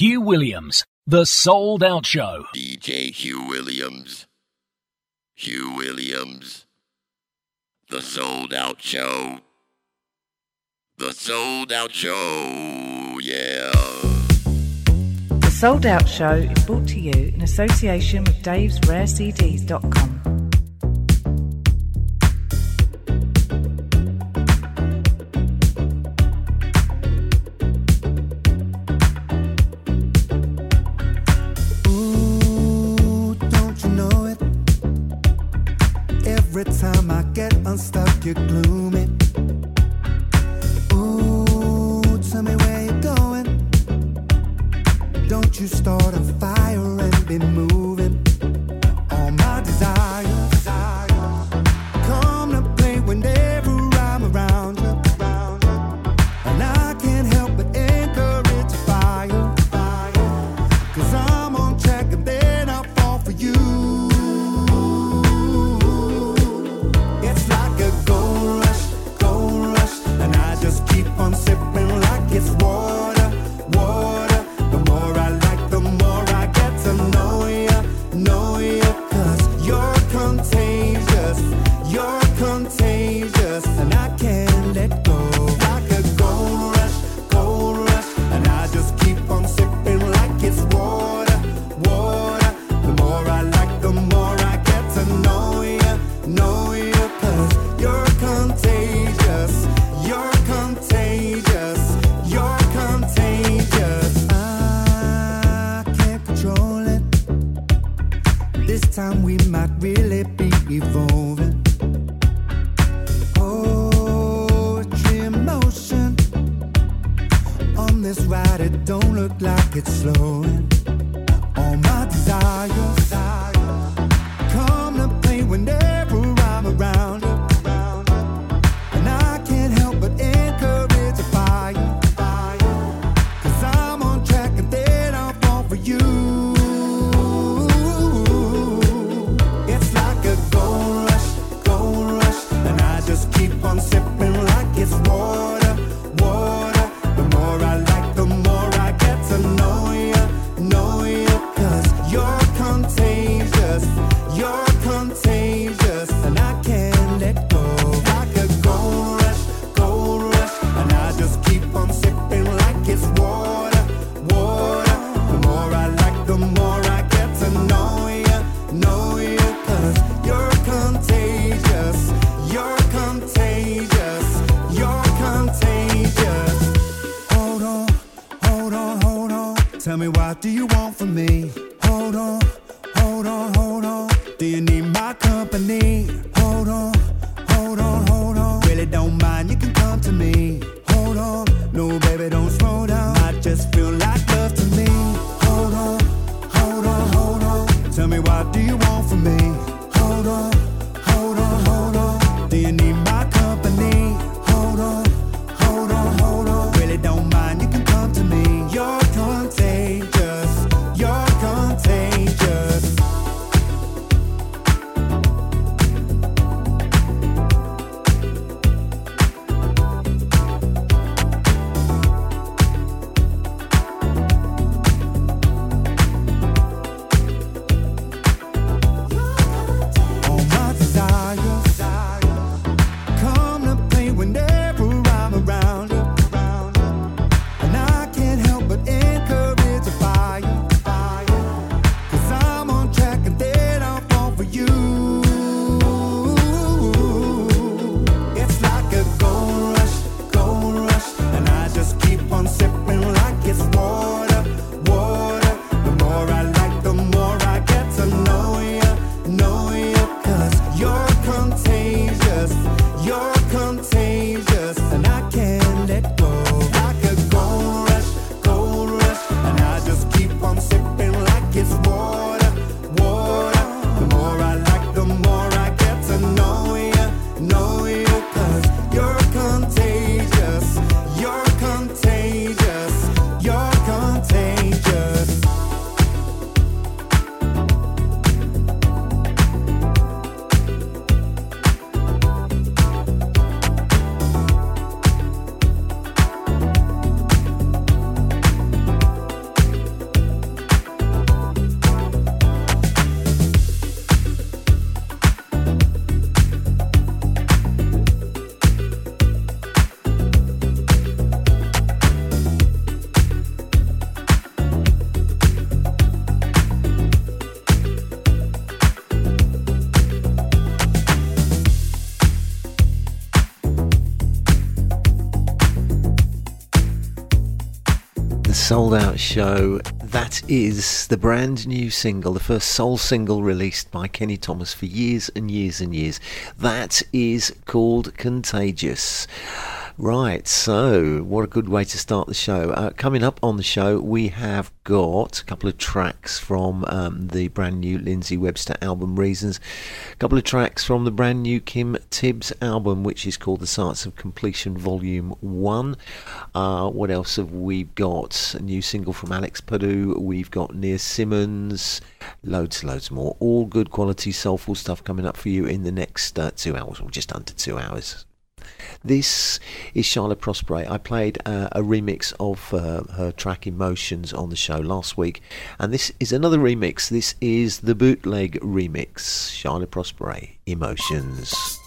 Hugh Williams, The Souled Out Show. DJ Hugh Williams. Hugh Williams. The Souled Out Show. The Souled Out Show. Yeah. The Souled Out Show is brought to you in association with Dave's RareCDs.com. your. Do you want? Sold out show. That is the brand new single, the first soul single released by Kenny Thomas for years and years and years. That is called Contagious. Right, so what a good way to start the show. Uh, coming up on the show, we have got a couple of tracks from um, the brand new Lindsey Webster album Reasons, a couple of tracks from the brand new Kim Tibbs album, which is called The Science of Completion Volume 1. Uh, what else have we got? A new single from Alex Puddu, we've got Nia Simmons, loads, loads more. All good quality, soulful stuff coming up for you in the next uh, two hours, or just under two hours. This is Shaila Prospere. I played uh, a remix of uh, her track Emotions on the show last week, and this is another remix. This is the bootleg remix. Shaila Prospere, Emotions.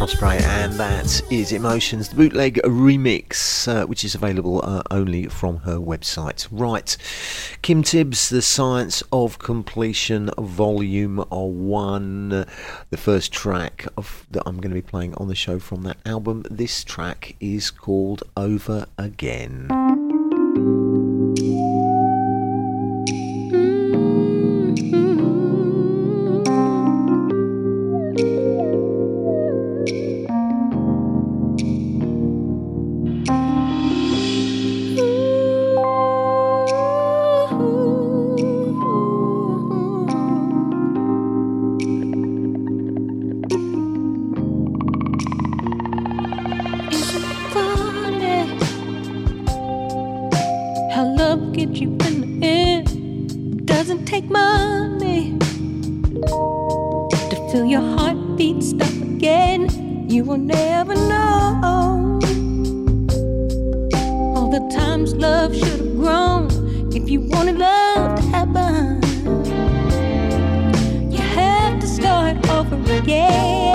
Osprey, and that is Emotions, the bootleg remix, uh, which is available uh, only from her website. Right, Kim Tibbs, The Science of Completion, Volume 1, the first track of, that I'm going to be playing on the show from that album. This track is called Over Again. times love should have grown if you wanted love to happen. You have to start over again.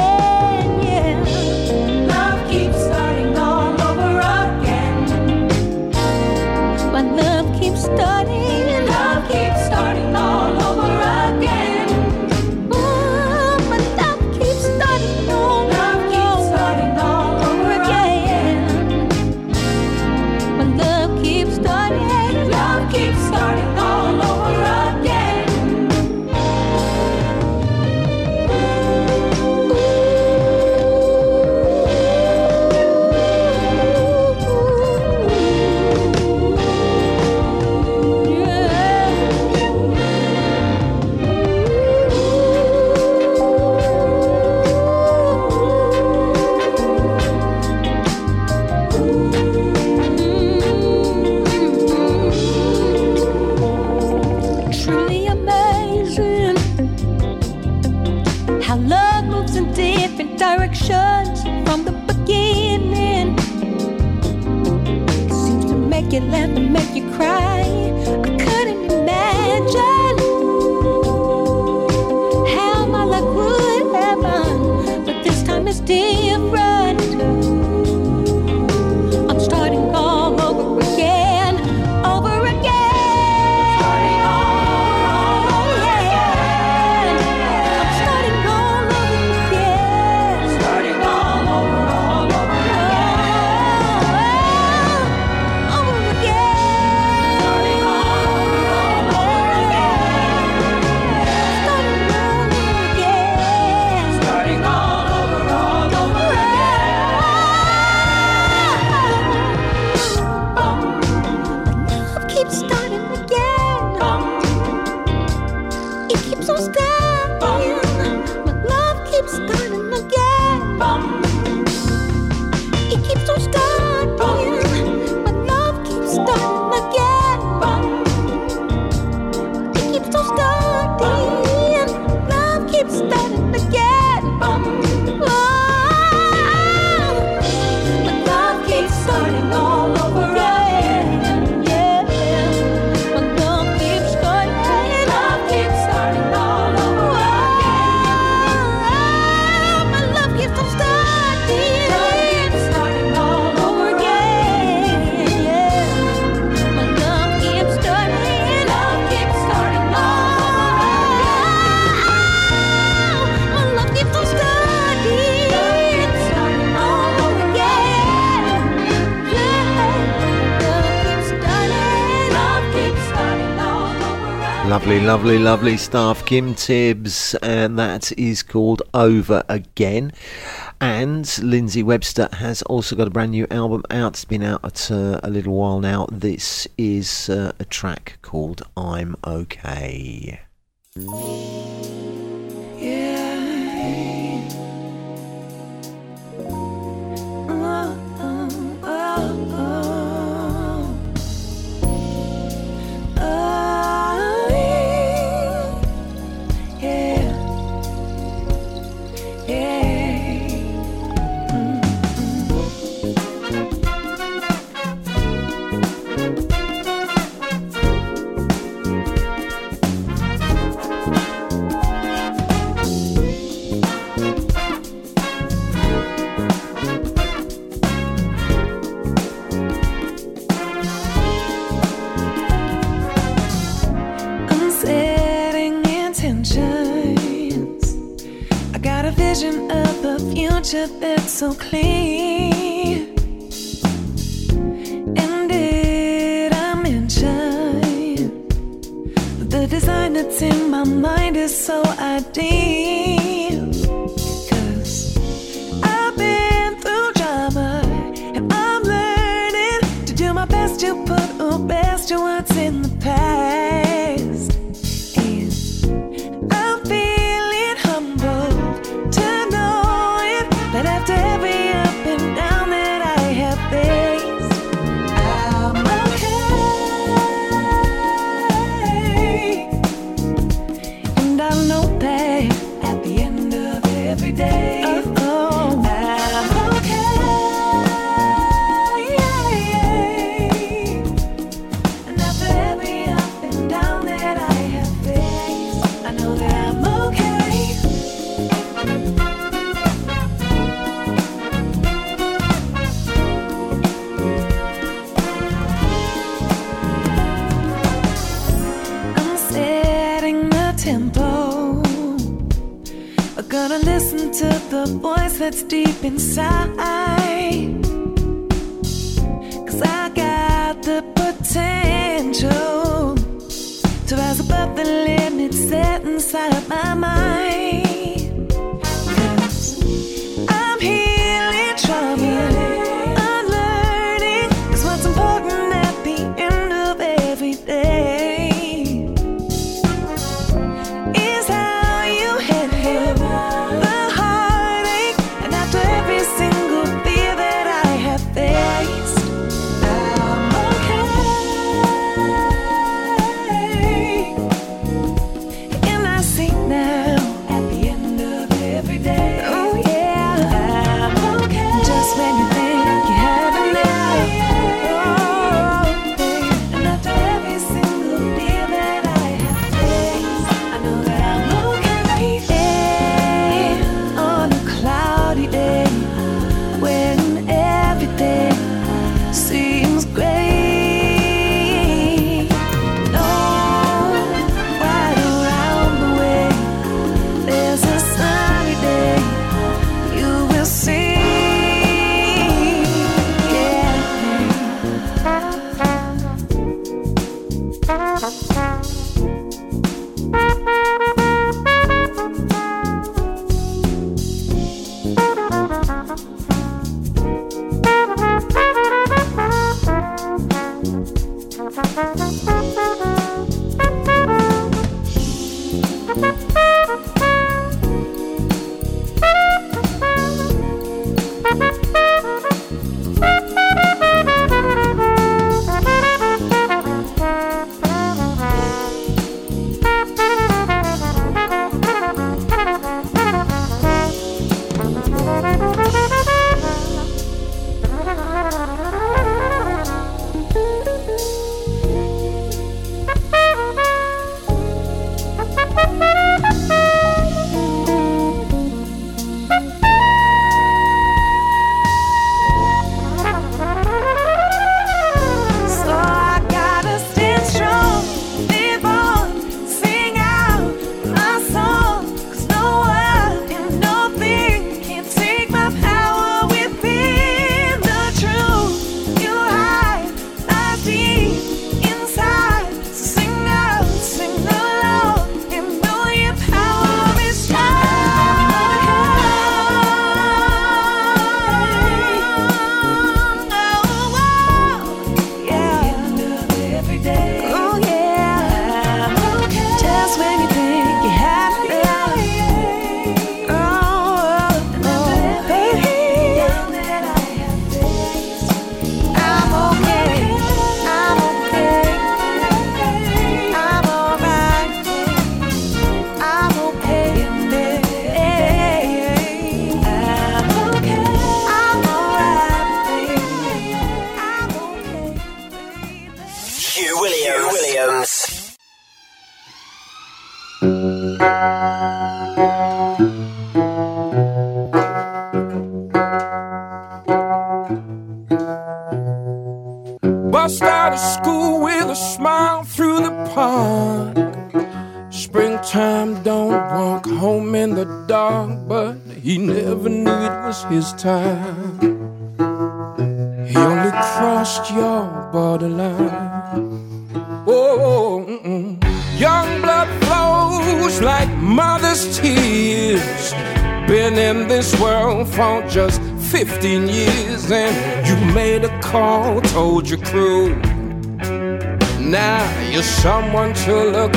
Lovely, lovely stuff. Kim Tibbs, and that is called Over Again. And Lindsey Webster has also got a brand new album out. It's been out uh, a little while now. This is uh, a track called I'm Okay. So clean.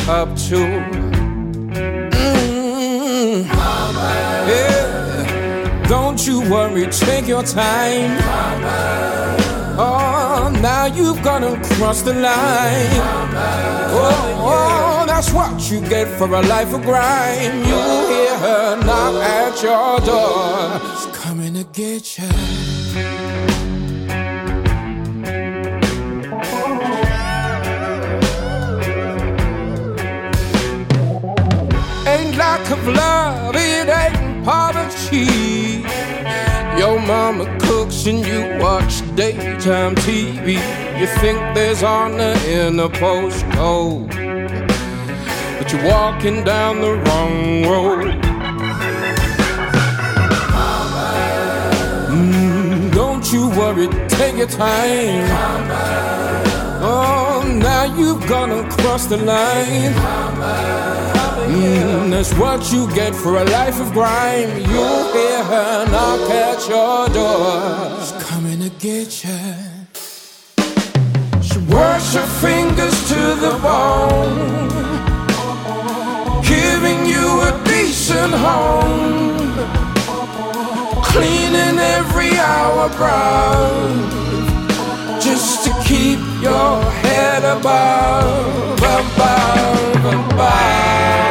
Up to. Mm. Yeah. Don't you worry, take your time. Oh, now you've gone across the line. Oh, oh, that's what you get for a life of crime. You hear her knock at your door. She's coming to get you. Lack of love, it ain't poverty. Your mama cooks and you watch daytime TV. You think there's honor in a postcode, but you're walking down the wrong road. Mm, don't you worry, take your time. Oh, now you've gone across the line. Mm, that's what you get for a life of crime. You'll hear her knock at your door. She's coming to get you. She works her fingers to the bone, giving you a decent home, cleaning every hour brown, just to keep your head above, above, above.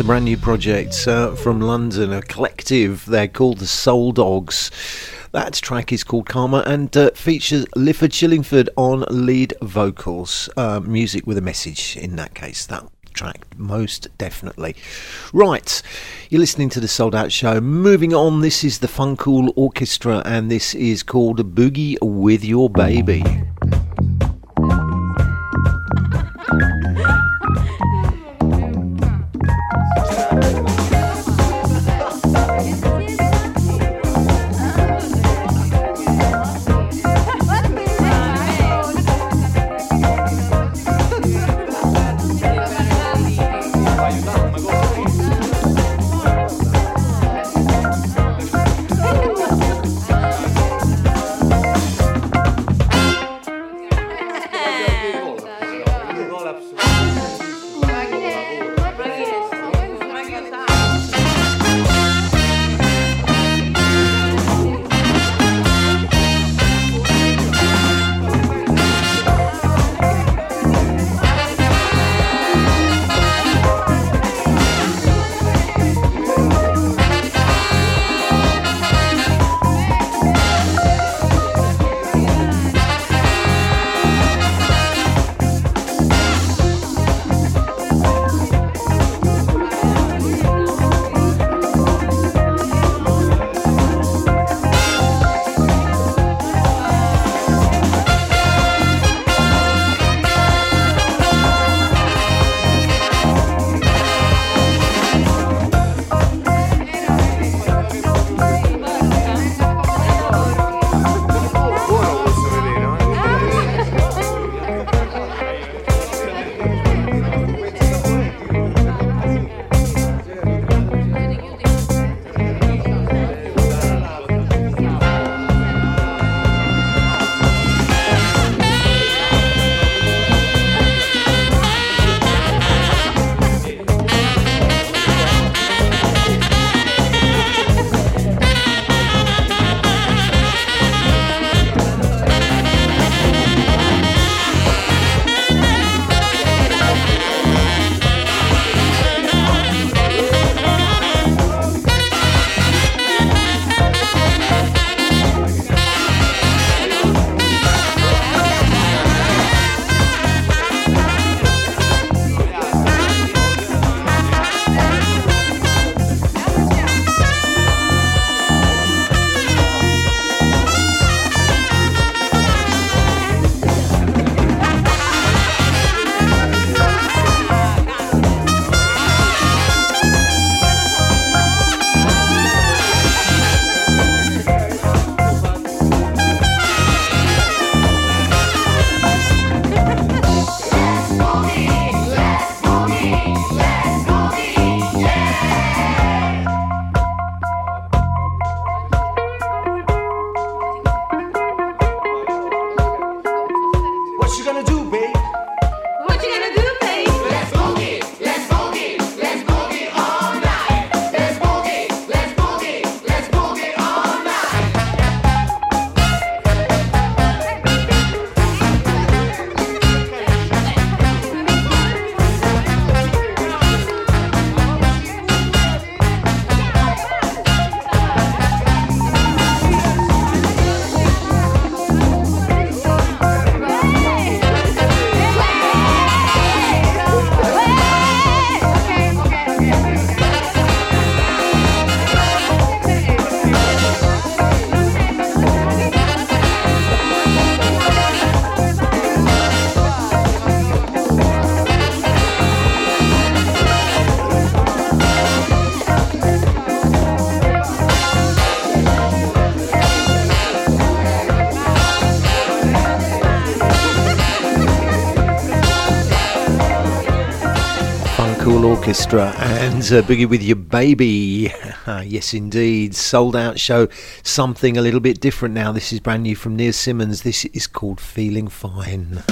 A brand new project uh, from London, a collective. They're called the Soul Dogs. That track is called Karma and uh, features Lifford Chillingford on lead vocals. Uh, music with a message in that case. That track, most definitely. Right, you're listening to the Souled Out Show. Moving on, this is the Funkool Orchestra and this is called Boogie with Your Baby. Orchestra and uh, Boogie with Your Baby. yes, indeed. Souled out show. Something a little bit different now. This is brand new from Nia Simmons. This is called Feeling Fine.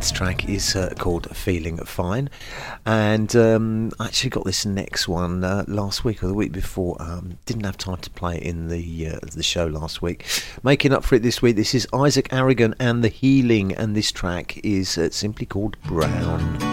That track is uh, called Feeling Fine. And um, I actually got this next one uh, last week or the week before. Um, didn't have time to play it in the, uh, the show last week. Making up for it this week, this is Isaac Aragon and The Healing. And this track is uh, simply called Brown.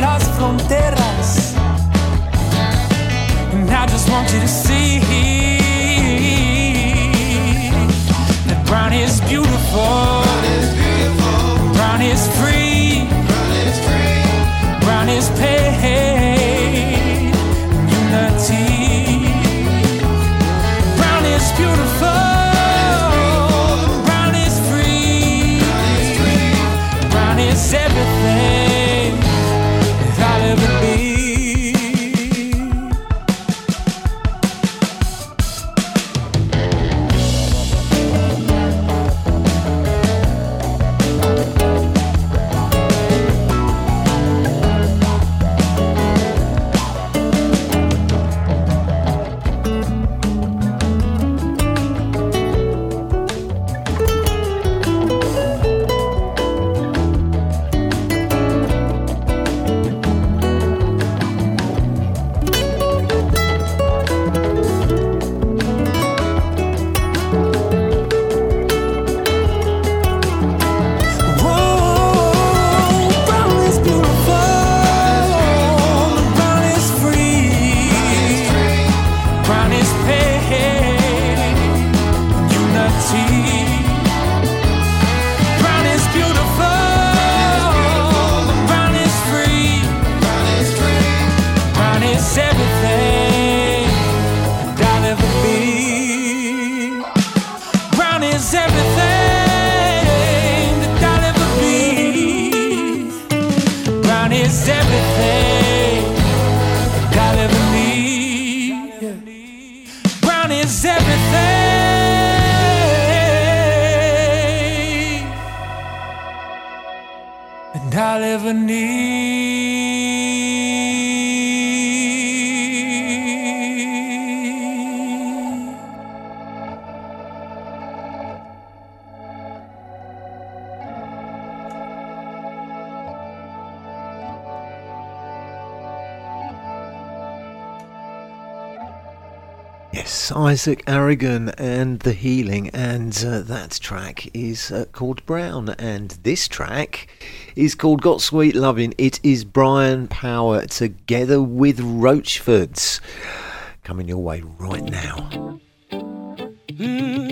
Las fronteras. And I just want you to see that brown is beautiful. Brown is free. Brown is pain, Isaac Aragon and The Healing, and uh, that track is uh, called Brown, and this track is called Got Sweet Loving. It is Brian Power together with Roachfords coming your way right now. Oh,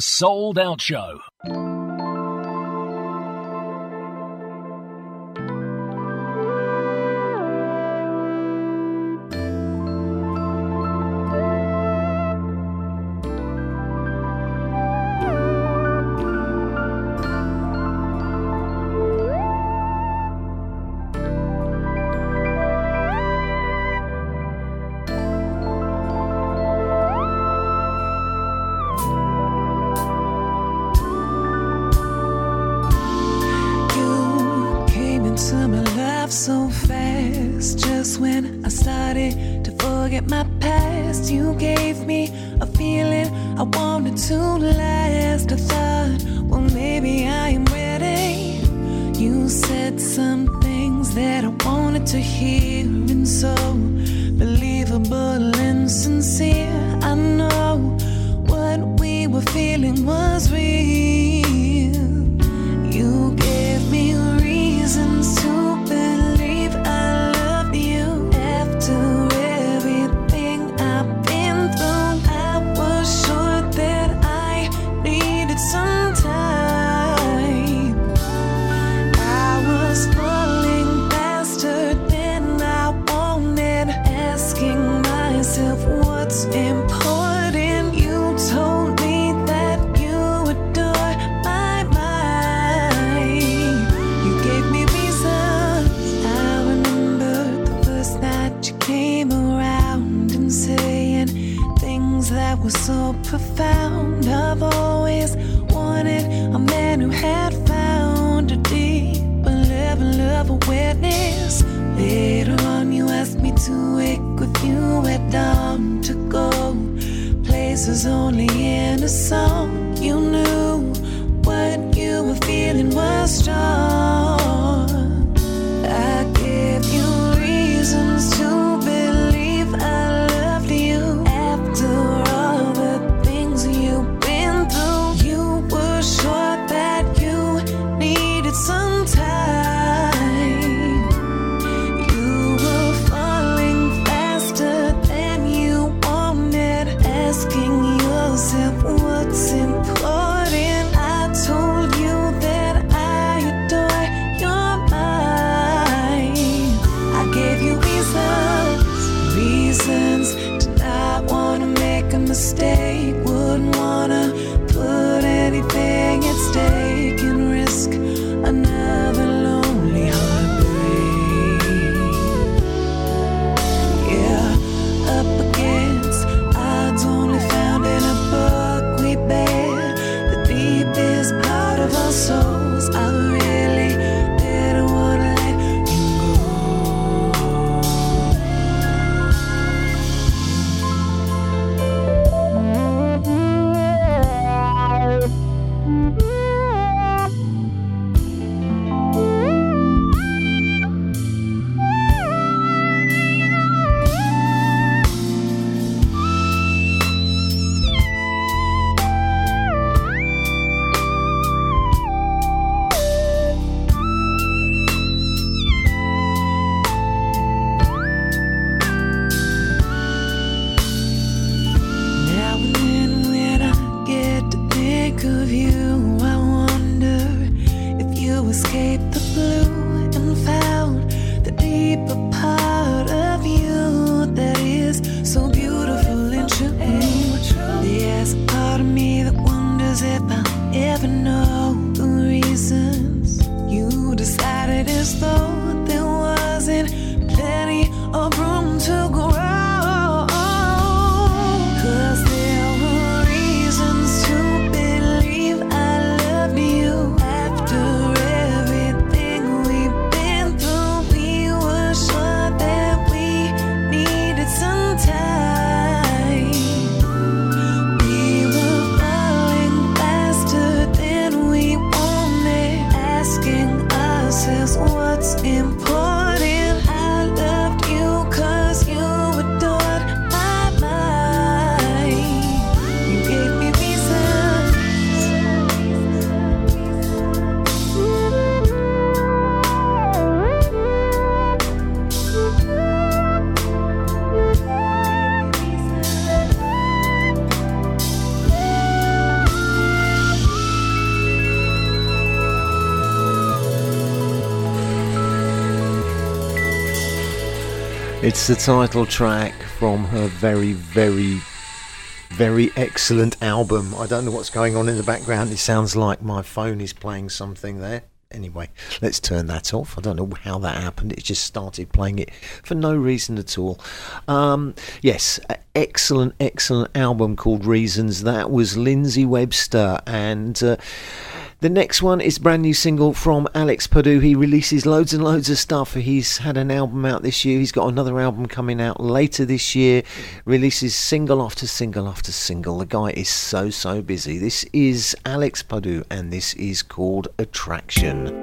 The Souled Out Show. Song. It's the title track from her very, very, very excellent album. I don't know what's going on in the background. It sounds like my phone is playing something there. Anyway, let's turn that off. I don't know how that happened. It just started playing it for no reason at all. Um, yes, excellent, excellent album called Reasons. That was Lindsey Webster. And uh, the next one is brand new single from Alex Puddu. He releases loads and loads of stuff. He's had an album out this year. He's got another album coming out later this year. Releases single after single after single. The guy is so, so busy. This is Alex Puddu, and this is called Attraction.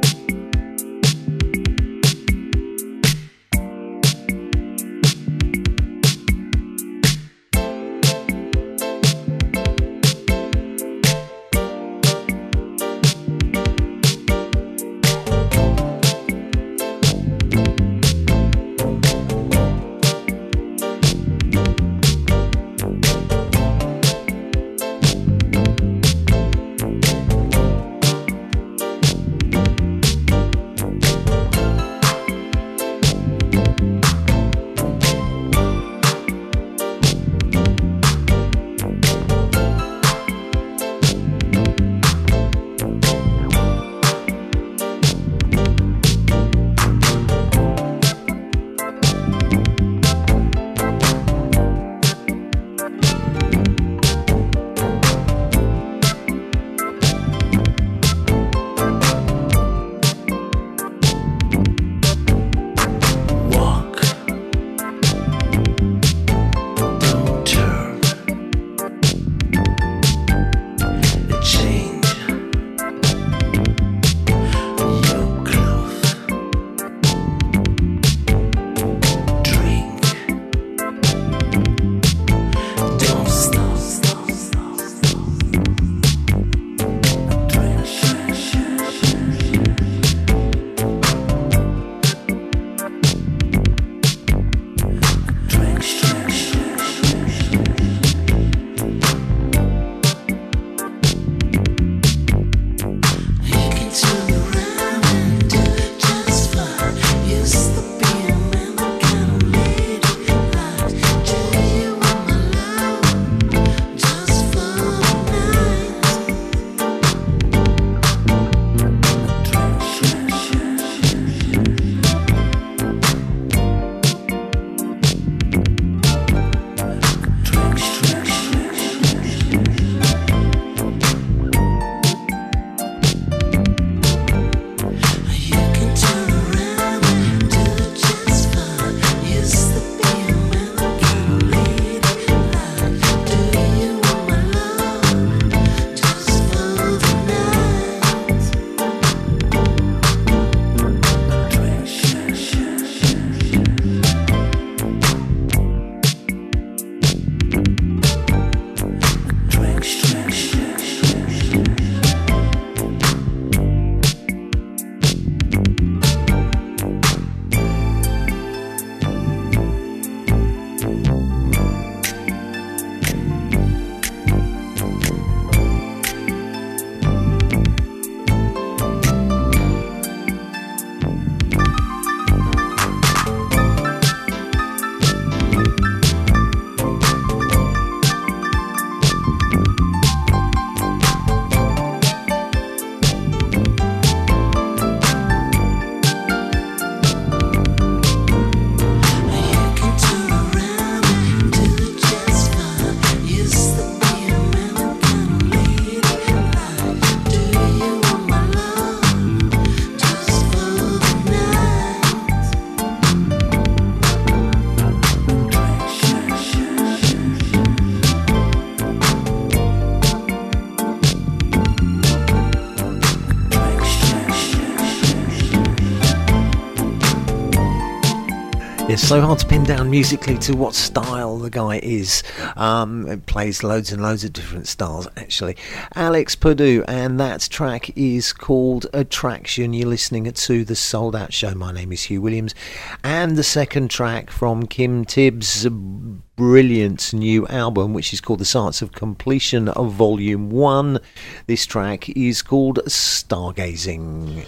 So hard to pin down musically to what style the guy is. Um, it plays loads and loads of different styles, actually. Alex Puddu, and that track is called Attraction. You're listening to the Souled Out Show. My name is Hugh Williams, and the second track from Kim Tibbs' brilliant new album, which is called The Science of Completion of Volume 1. This track is called Stargazing.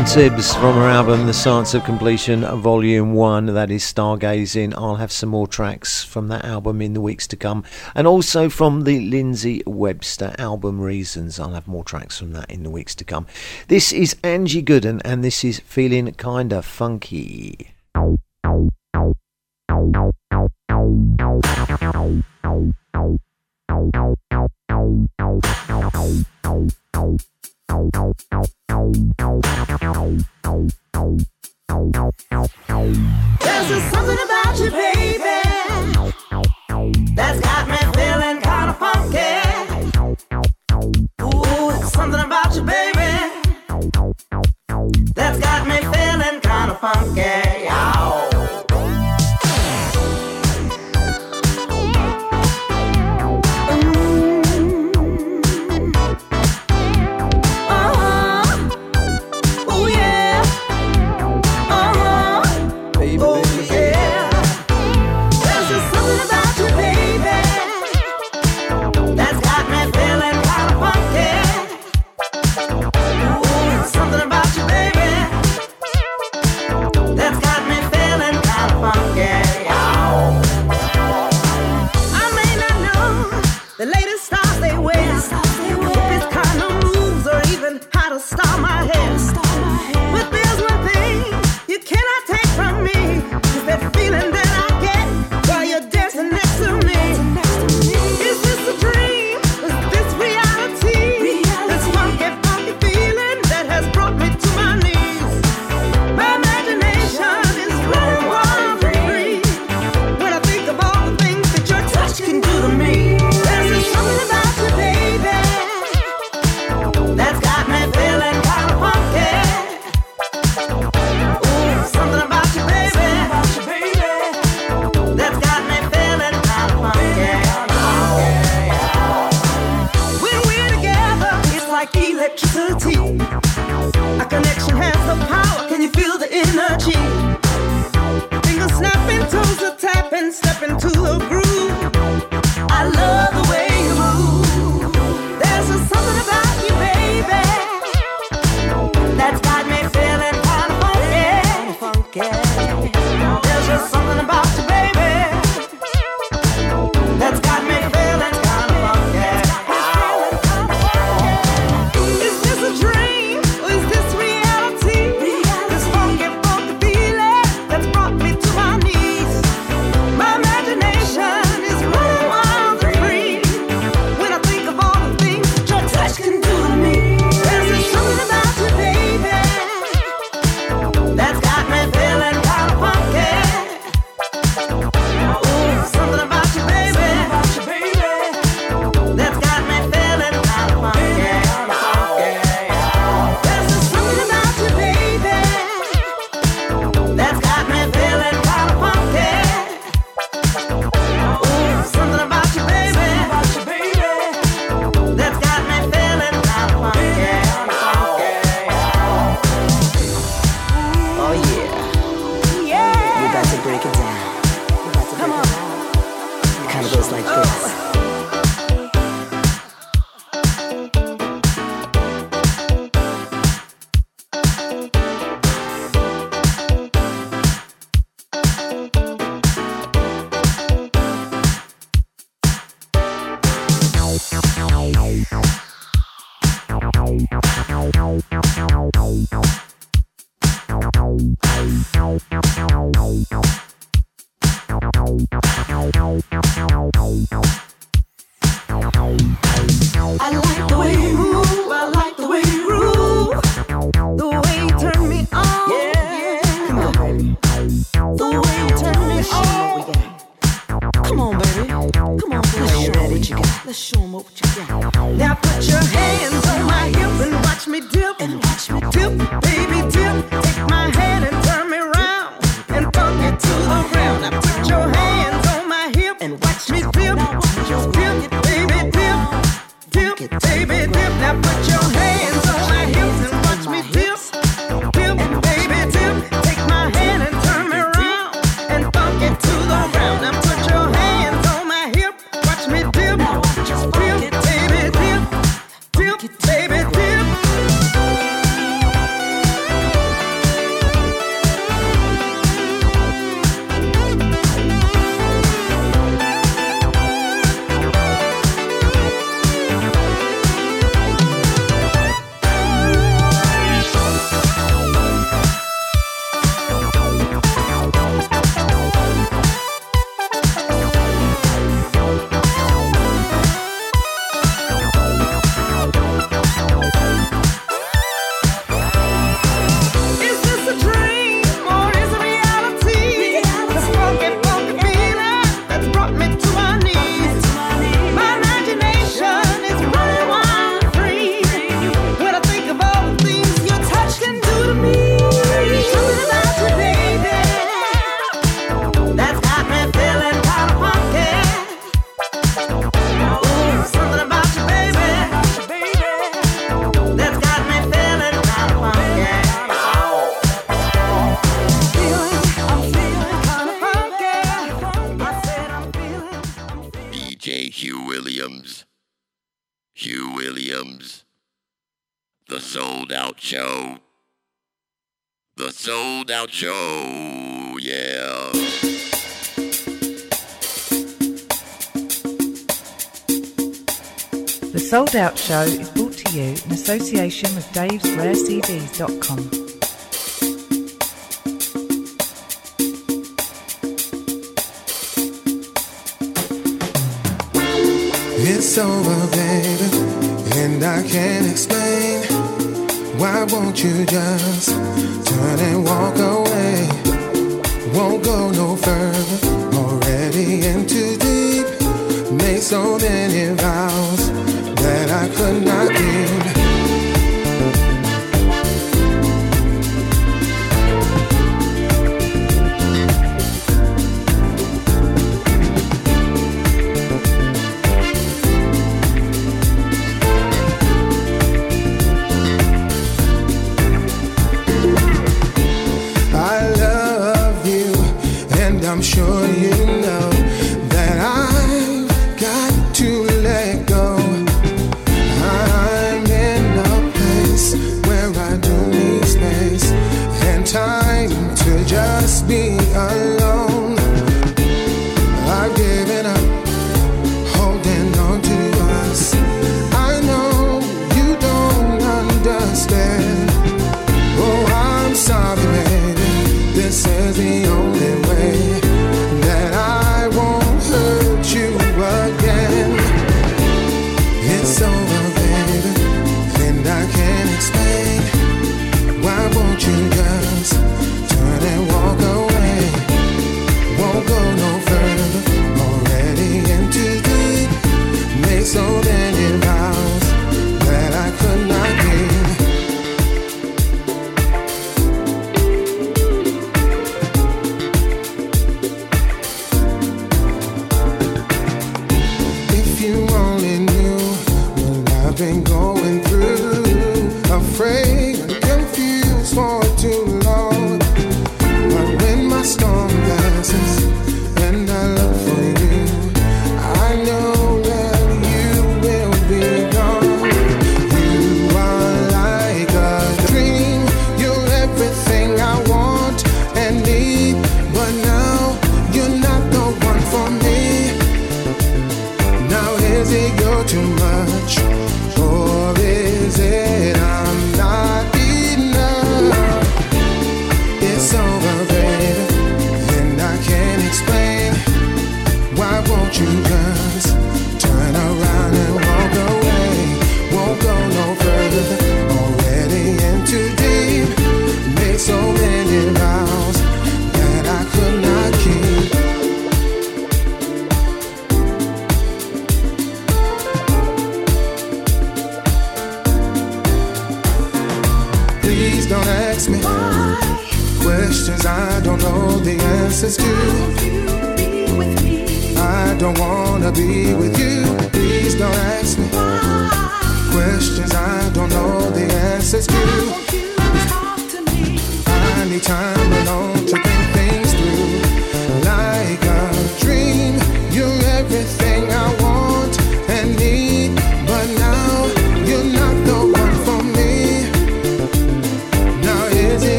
Kim Tibbs from her album The Science of Completion Volume 1 that is Stargazing. I'll have some more tracks from that album in the weeks to come. And also from the Lindsey Webster album Reasons. I'll have more tracks from that in the weeks to come. This is Angie Gooden and this is Feeling Kinda Funky the group. Hugh Williams. Hugh Williams. The Souled Out Show. The Souled Out Show, yeah. The Souled Out Show is brought to you in association with Dave's Rare CDs.com. It's over, baby, and I can't explain. Why won't you just turn and walk away? Won't go no further, already in too deep. Made so many vows that I could not keep.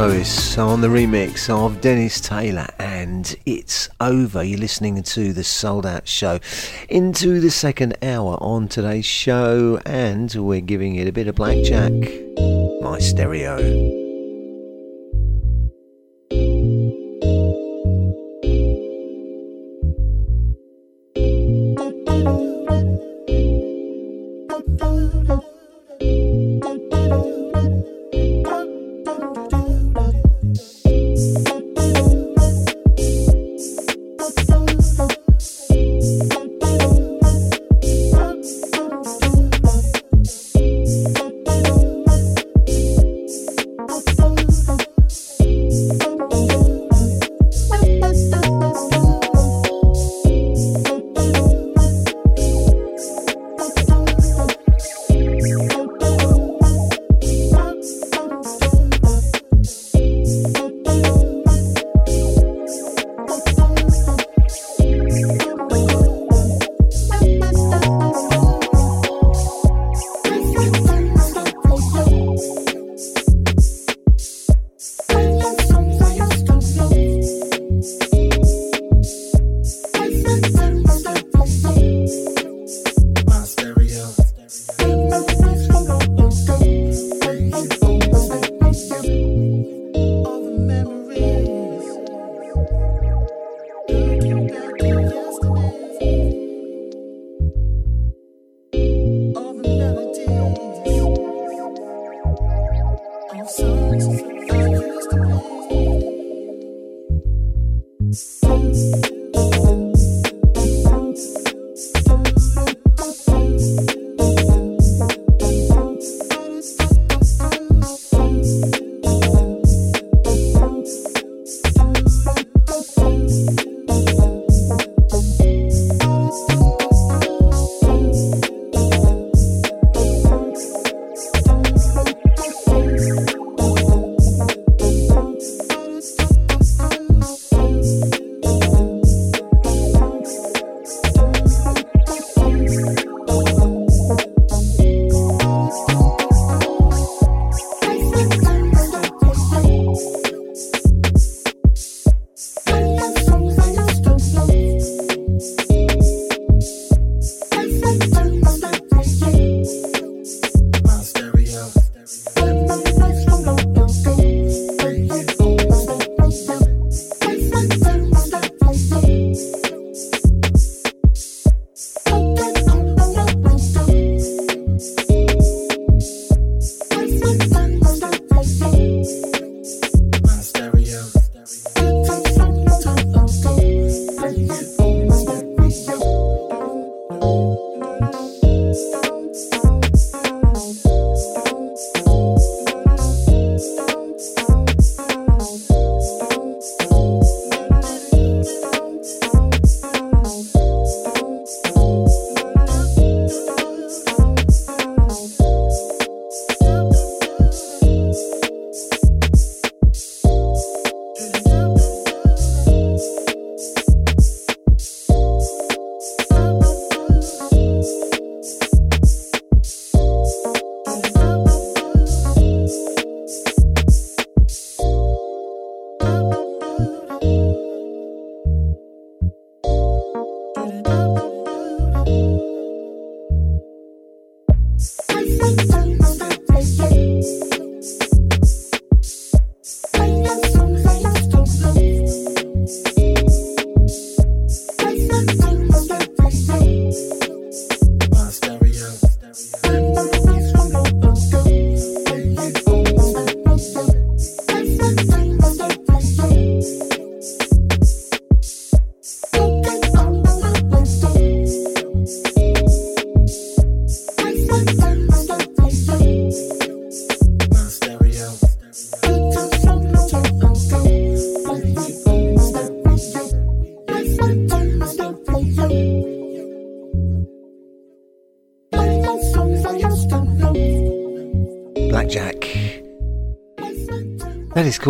Lowis on the remix of Dennis Taylor and It's Over. You're listening to the Souled Out Show. Into the second hour on today's show, and we're giving it a bit of blackjack. My stereo.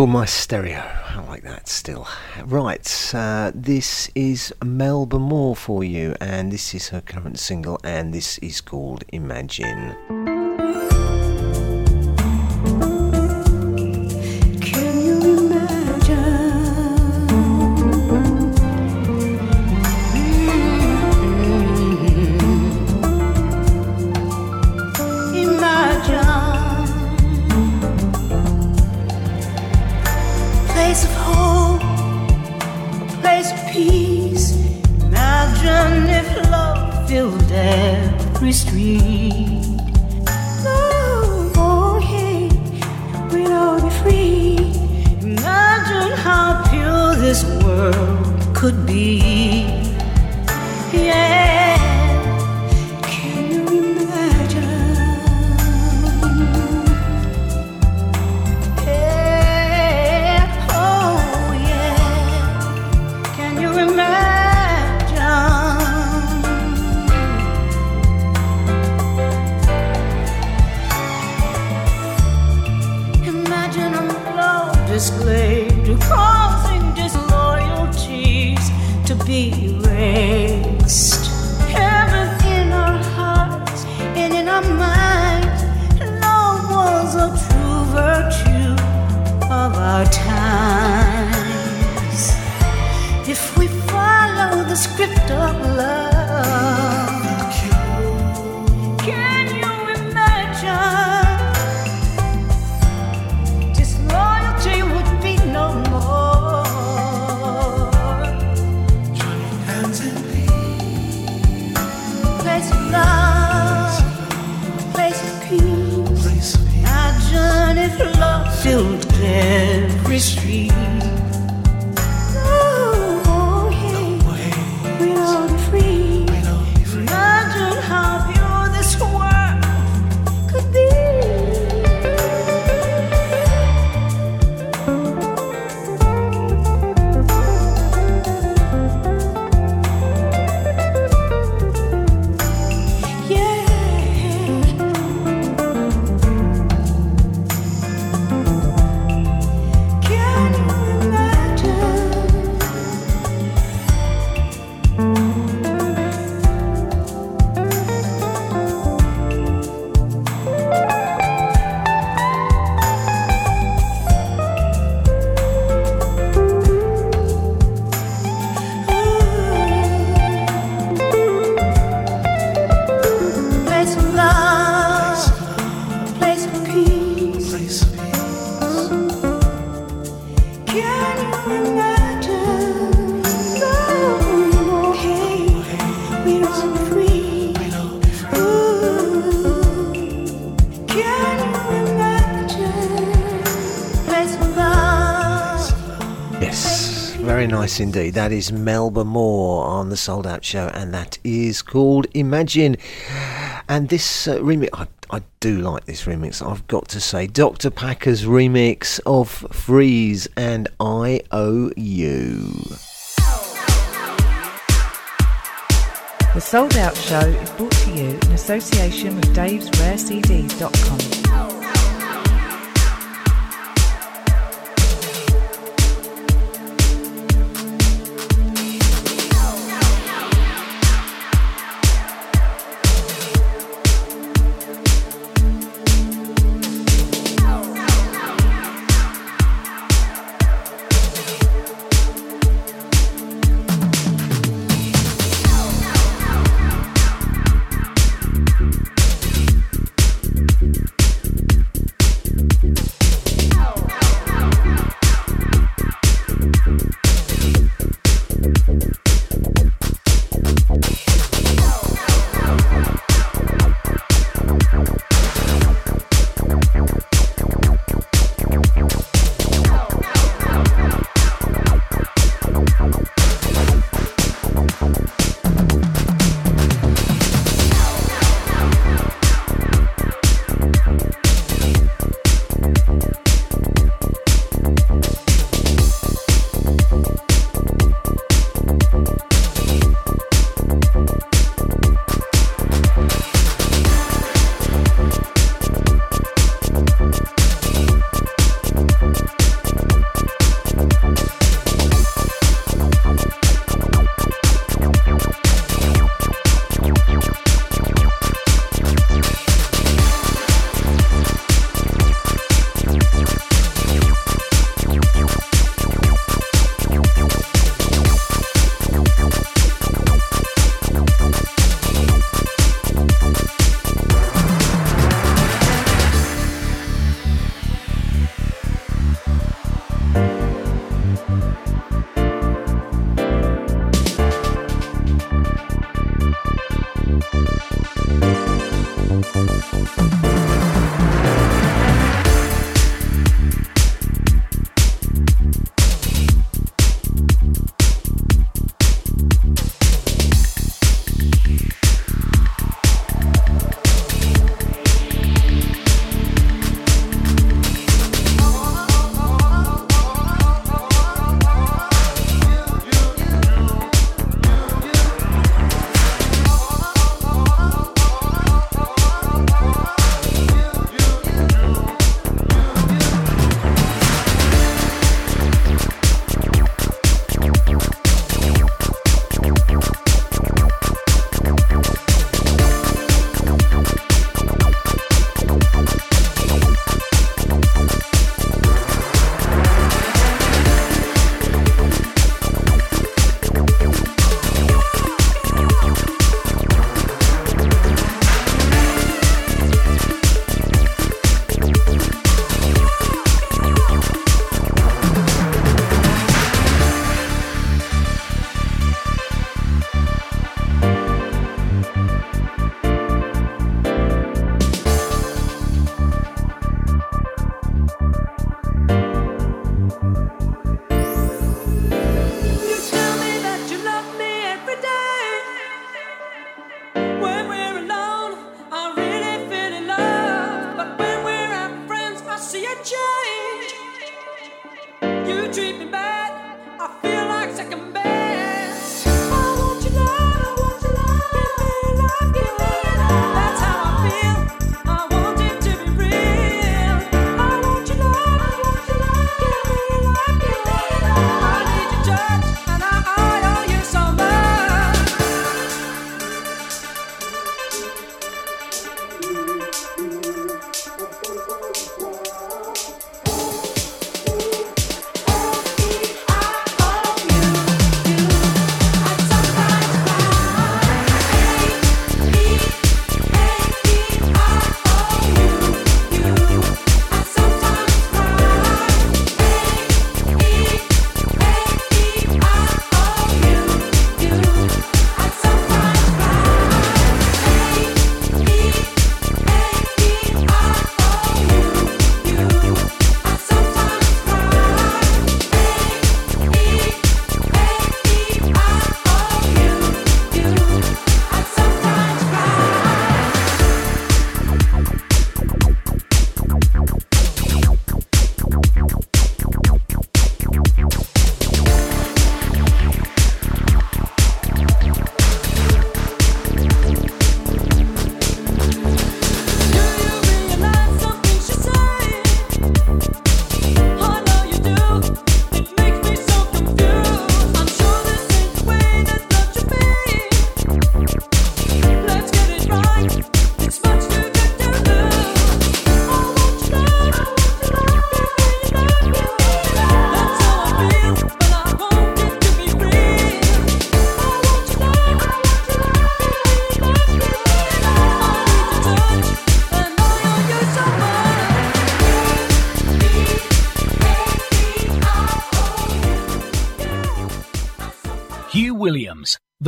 My Stereo. I like that still. Right, uh, this is Melba Moore for you, and this is her current single, and this is called Imagine. Place peace. Imagine if love filled every street. Oh, oh, hey, we'd all be free. Imagine how pure this world could be. Yeah. The script of love, indeed. That is Melba Moore on the Souled Out Show, and that is called Imagine. And this uh, remix, I, I do like this remix, I've got to say. Dr. Packer's remix of Freeez and I. The Souled Out Show is brought to you in association with davesrarecds.com. beautiful, beautiful.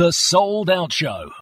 The Souled Out Show.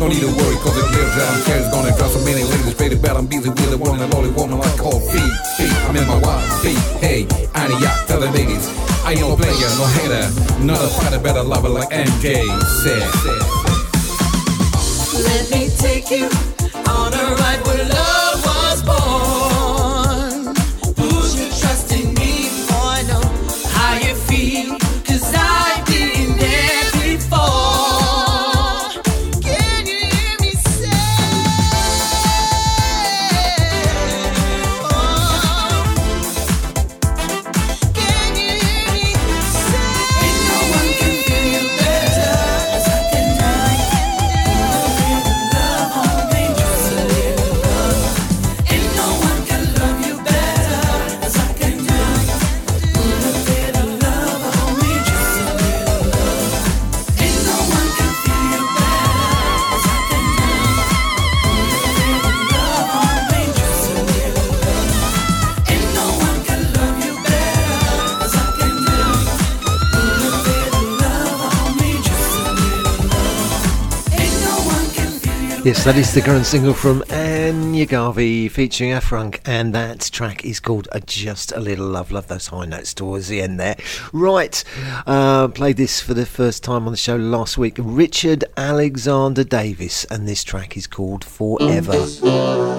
No need to worry, cause it lives down Cash gonna drop so many ladies Pay the bet, I'm busy with the one and only woman I call feet. Feet, I'm in my wild feet. Hey, Ania, tell the ladies, I ain't no player, no hater. Not a fighter, better lover like MJ said. Let me take you That is the current single from Ania Garvey featuring Afrunk, and that track is called Just a Little Love. Love those high notes towards the end there. Right, uh, played this for the first time on the show last week. Richard Alexander Davis, and this track is called Forever. Mm.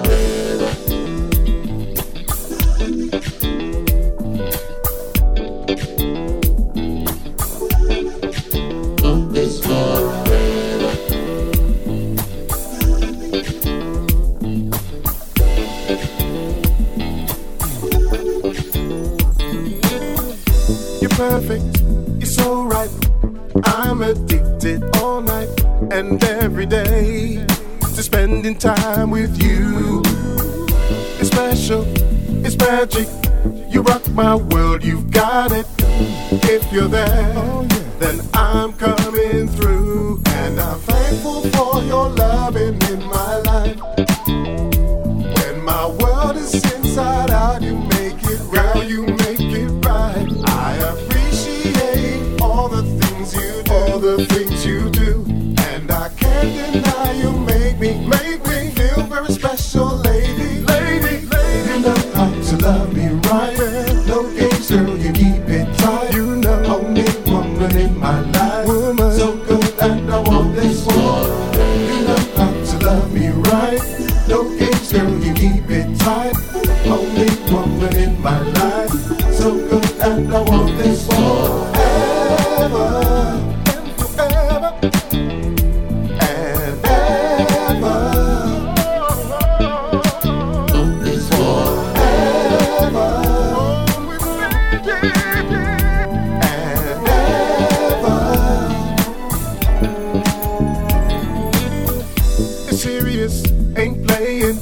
Serious, ain't playing.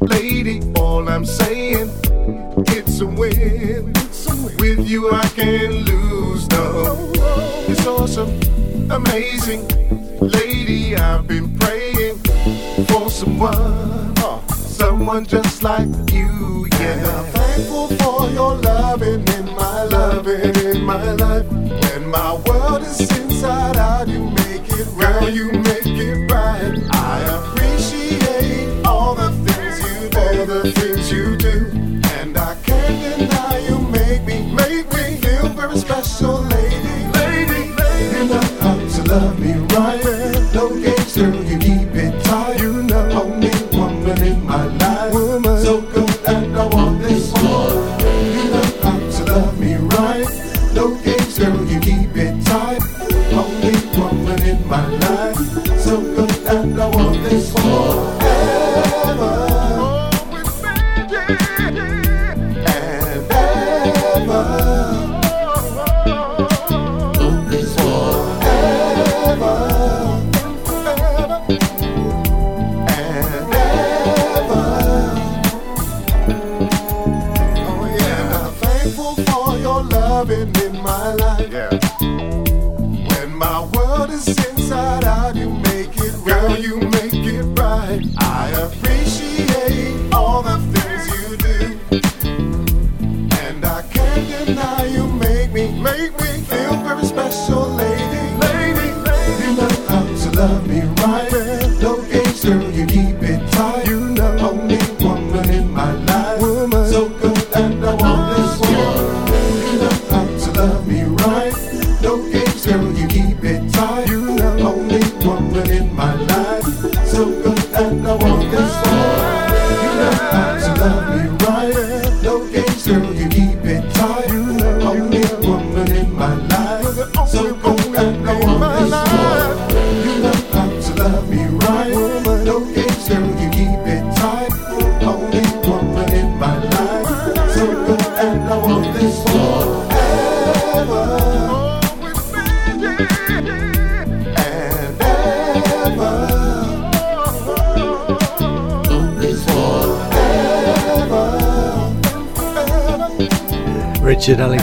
Lady, all I'm saying, it's a win. With you, I can't lose, no. It's awesome, amazing. Lady, I've been praying for someone, someone just like you, yeah. I'm thankful for your loving in my loving in my life. When my world is inside out, you make it right. Girl, you make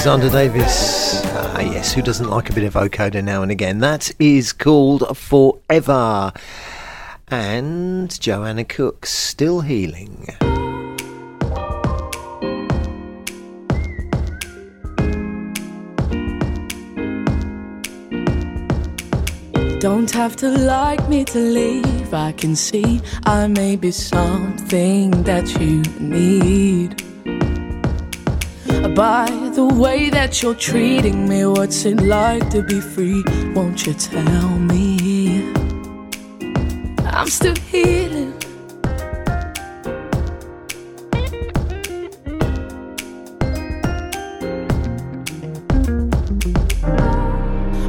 Alexander Davis. Ah, yes, who doesn't like a bit of vocoder now and again? That is called Forever. And Joanna Cooke, still healing. Don't have to like me to leave. I can see I may be something that you need. Bye the way that you're treating me. What's it like to be free? Won't you tell me? I'm still healing.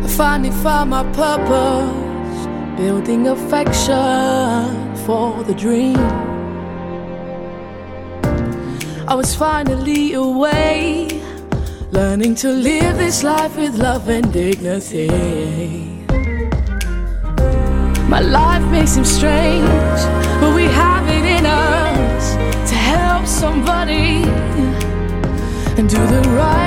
I finally found my purpose, building affection for the dream. I was finally awake Learning to live this life with love and dignity. My life may seem strange, but we have it in us to help somebody and do the right.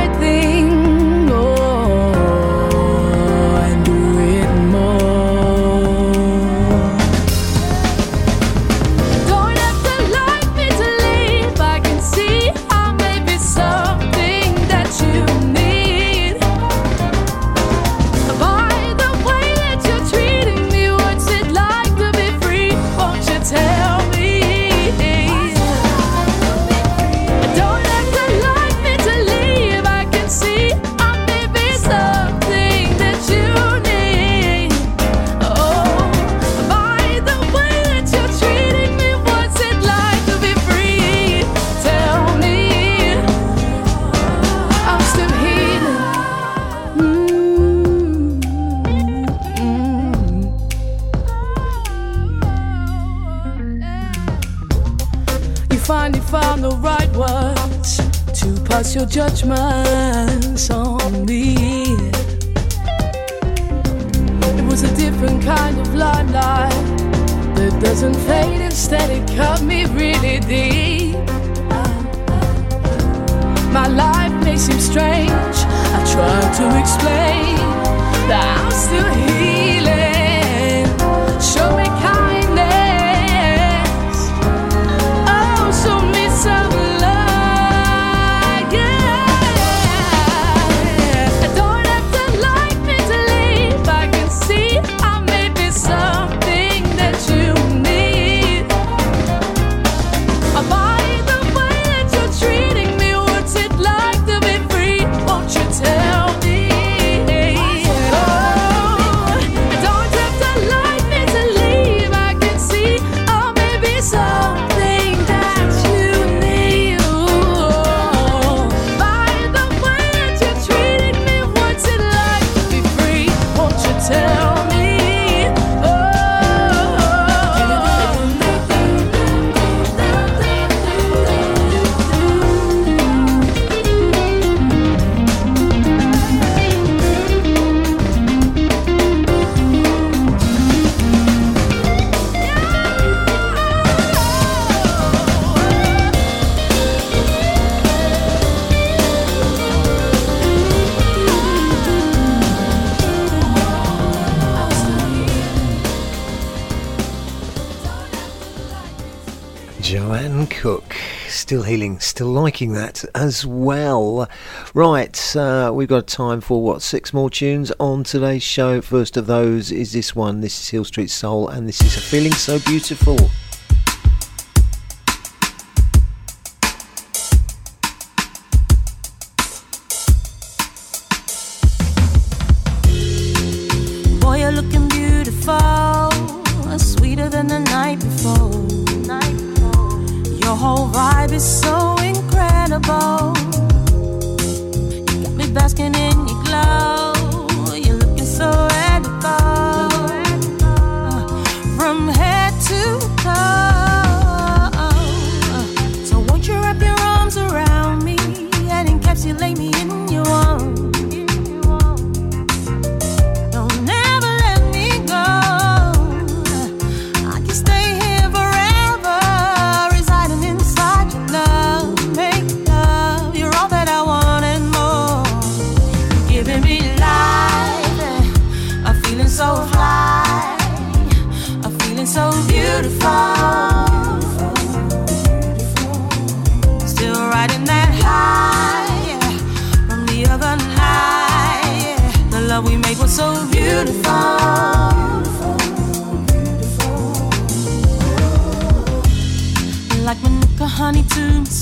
liking that as well. Right, uh, we've got time for what six more tunes on today's show. First of those is this one. This is Hil St Soul, and this is a feeling so beautiful.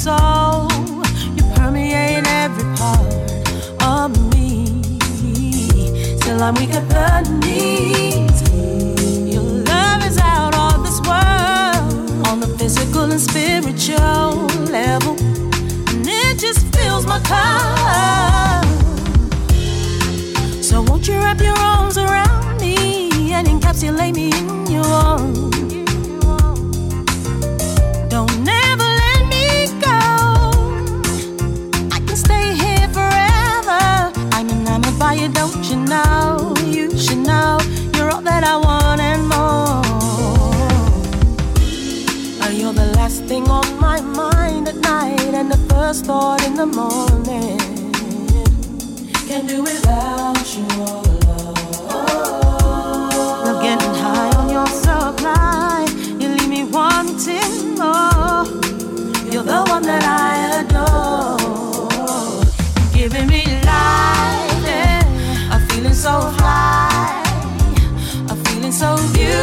soul. You permeate every part of me. Till I'm weak at the knees. Your love is out of this world, on the physical and spiritual level. And it just fills my cup. So won't you wrap your arms around me and encapsulate me in your arms? know, you should know, you're all that I want and more. You're the last thing on my mind at night and the first thought in the morning. Can't do without you.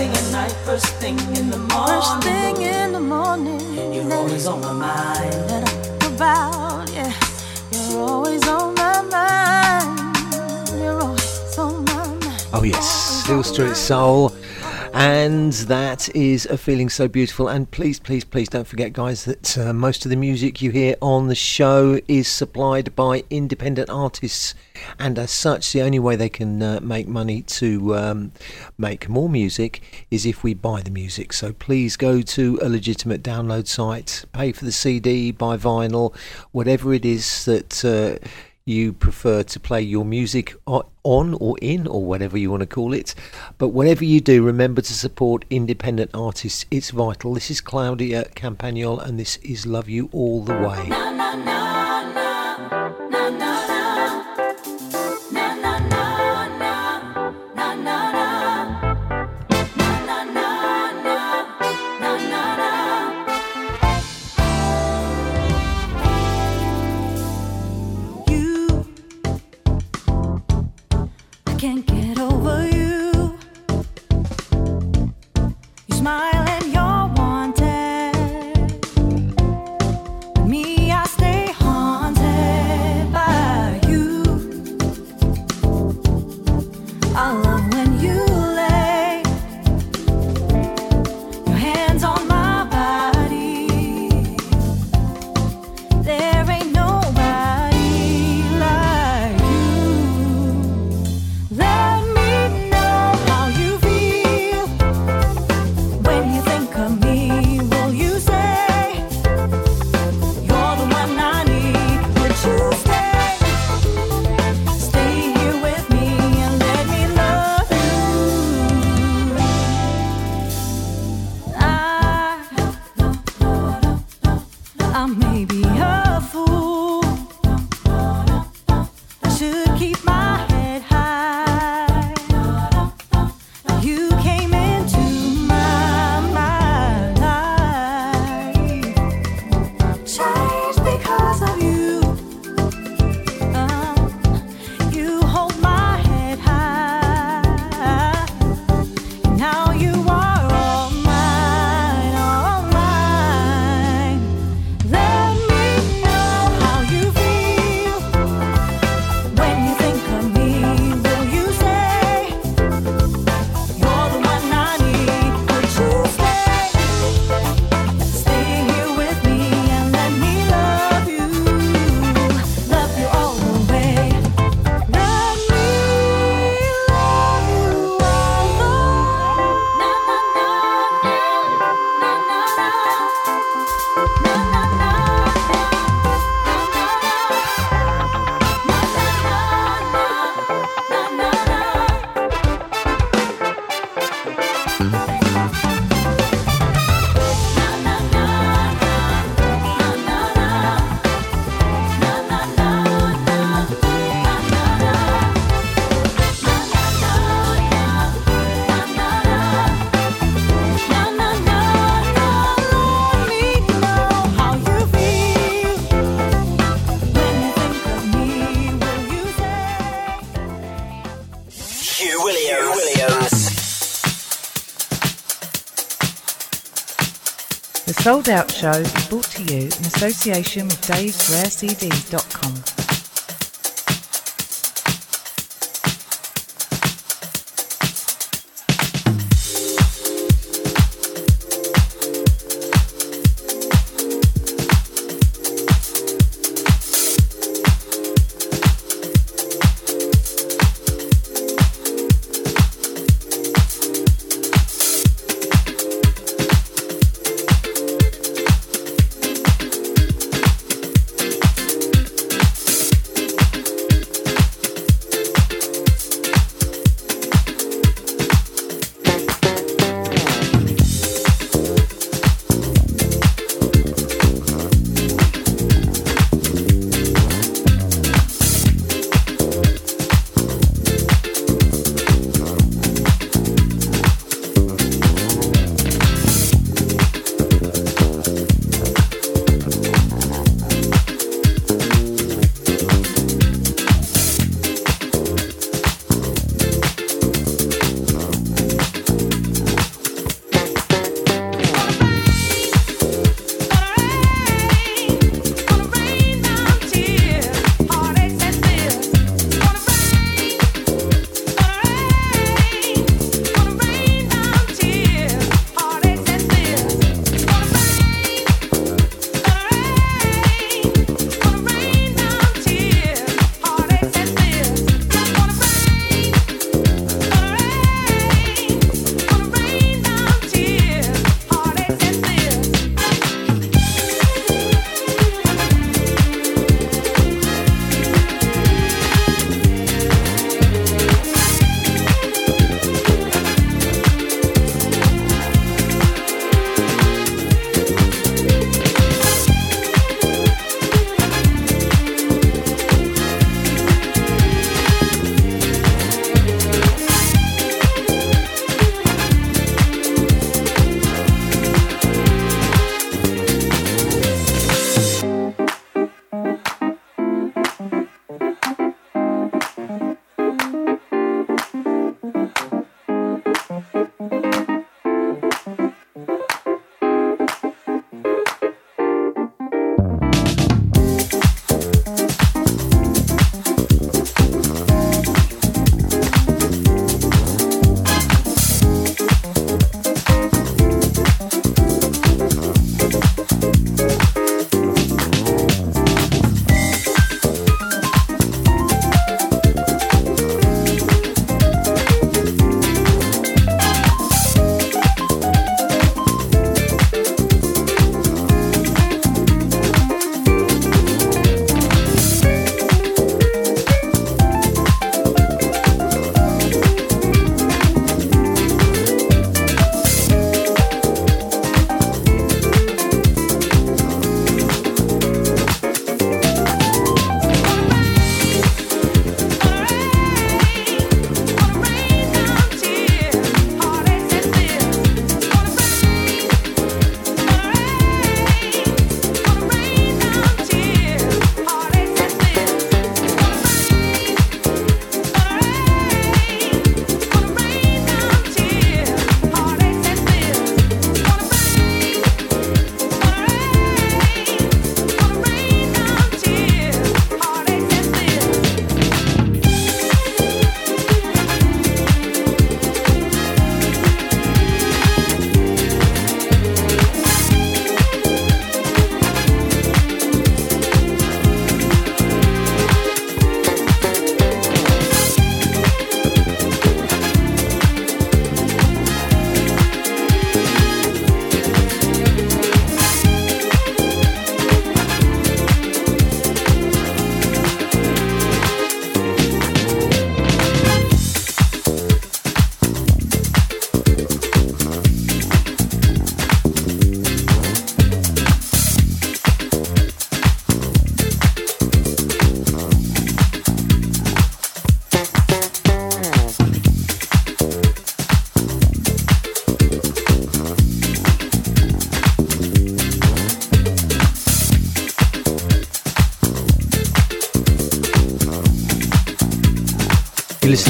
thing at night, first thing in the morning. First thing in the morning. You're always on my mind. That I think about, yeah. You're always on my mind. You're always on my mind. Oh yes, Hil St Soul. And that is a feeling so beautiful. And please, please, please don't forget, guys, that uh, most of the music you hear on the show is supplied by independent artists. And as such, the only way they can uh, make money to um, make more music is if we buy the music. So please go to a legitimate download site, pay for the CD, buy vinyl, whatever it is that. Uh, you prefer to play your music on or in or whatever you want to call it. But whatever you do, remember to support independent artists. It's vital. This is Claudia Campagnol and this is Love You All the Way. You, can't get over you. Souled Out Show is brought to you in association with Dave'sRareCDs.com.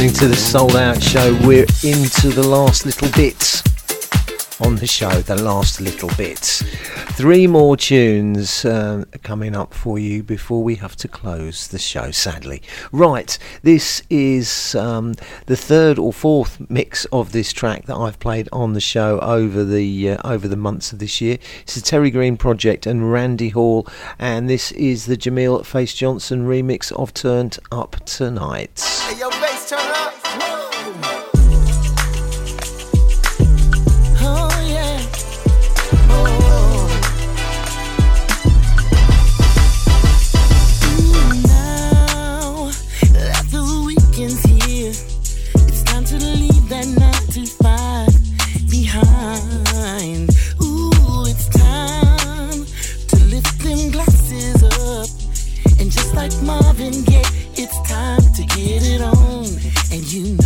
listening to the souled out show. We're into the last little bits on the show, the last little bits. Three more tunes uh, coming up for you before we have to close the show, sadly. Right, this is um, the third or fourth mix of this track that I've played on the show over the uh, over the months of this year. It's the Terri Green Project and Randy Hall, and this is the Jamil Face Johnson remix of Turn't Up Tonight. Hey, your face turn up. It's time to get it on, and you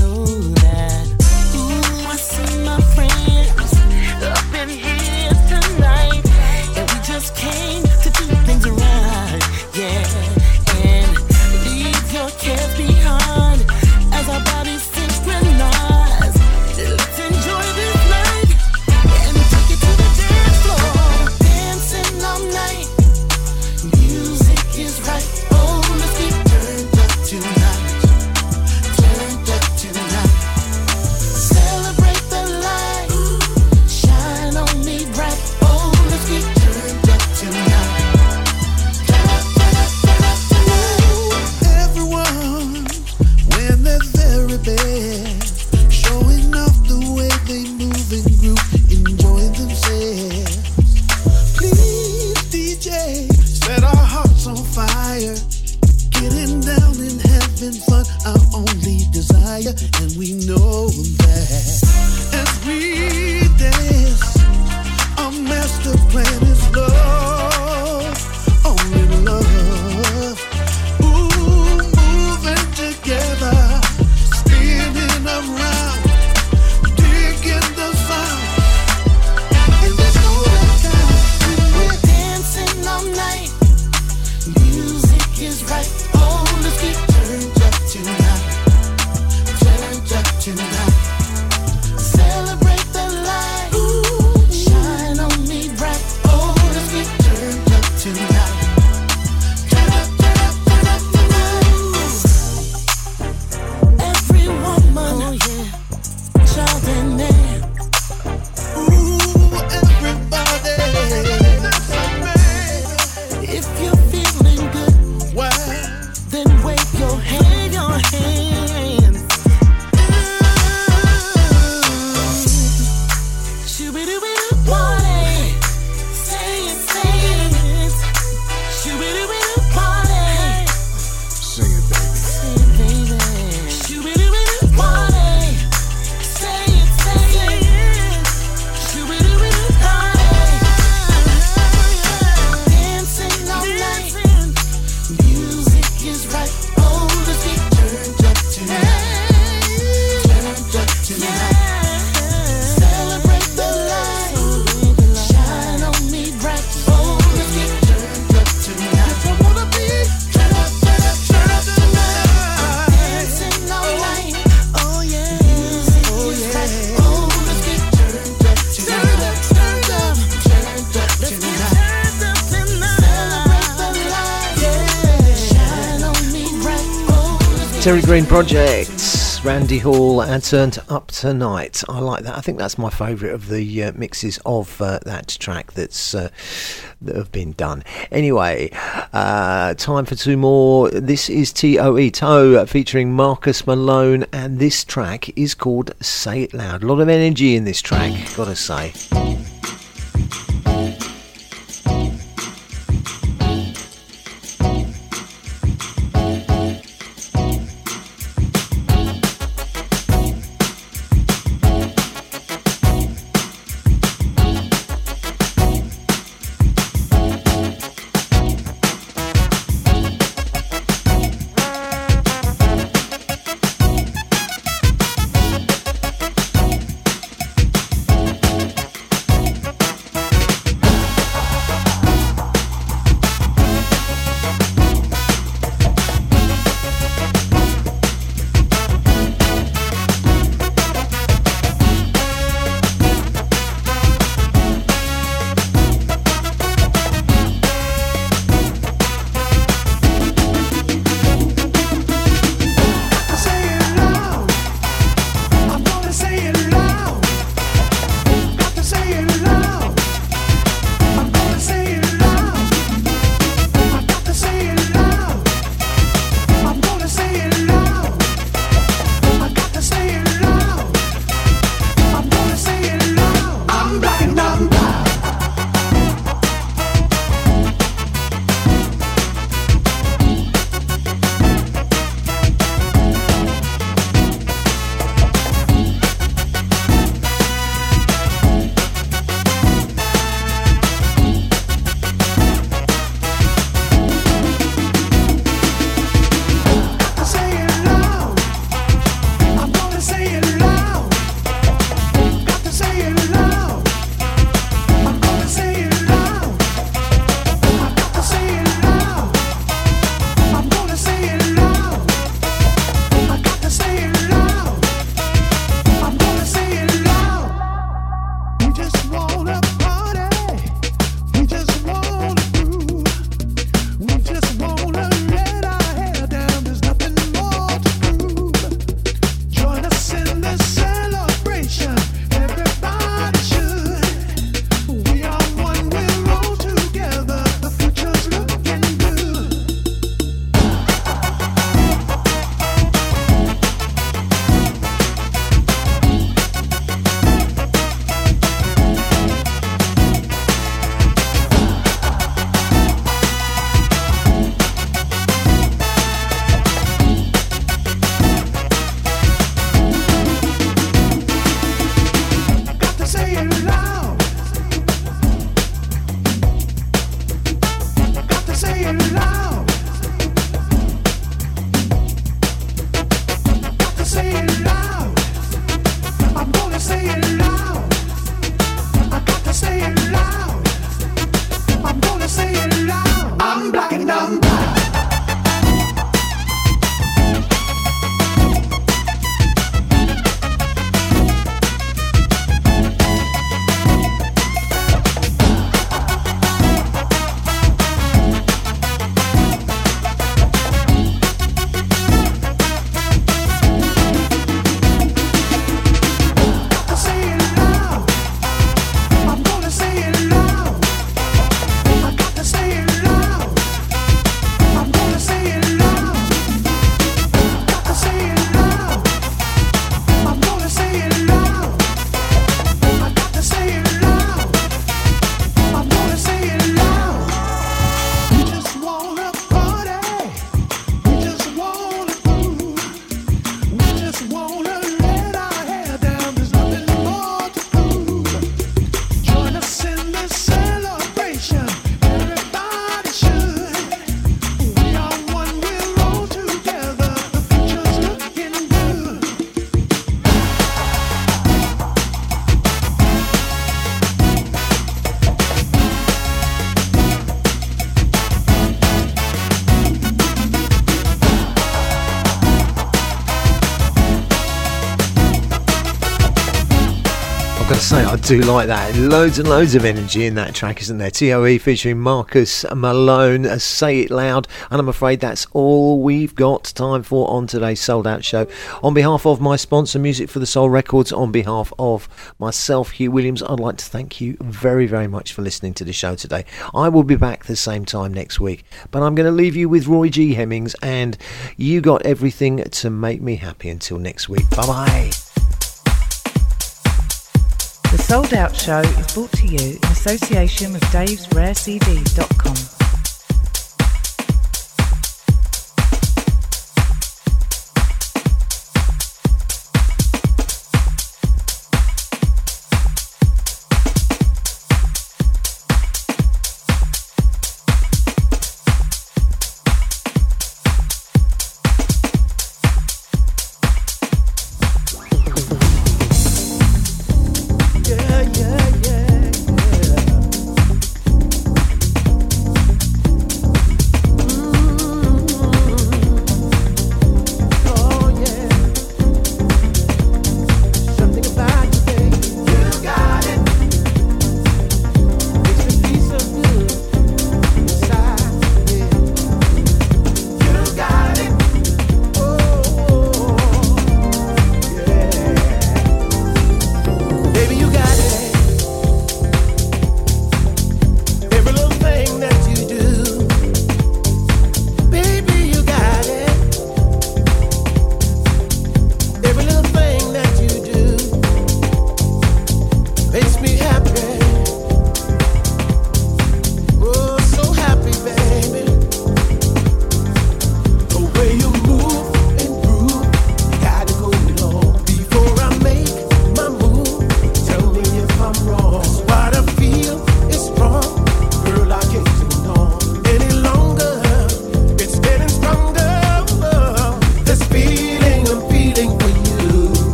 Terri Green Project, Randy Hall, and Turn't Up Tonight. I like that. I think that's my favourite of the uh, mixes of uh, that track that's uh, that have been done. Anyway, uh, time for two more. This is TOE Toe featuring Marcus Malone, and this track is called Say It Loud. A lot of energy in this track, gotta say. Do like that. Loads and loads of energy in that track, isn't there? TOE featuring Marcus Malone, uh, Say It Loud. And I'm afraid that's all we've got time for on today's souled out show. On behalf of my sponsor, Music for the Soul Records, on behalf of myself, Hugh Williams, I'd like to thank you very, very much for listening to the show today. I will be back the same time next week, but I'm going to leave you with Roy G. Hemmings and You Got Everything to Make Me Happy until next week. Bye bye. The Souled Out Show is brought to you in association with davesrarecds.com.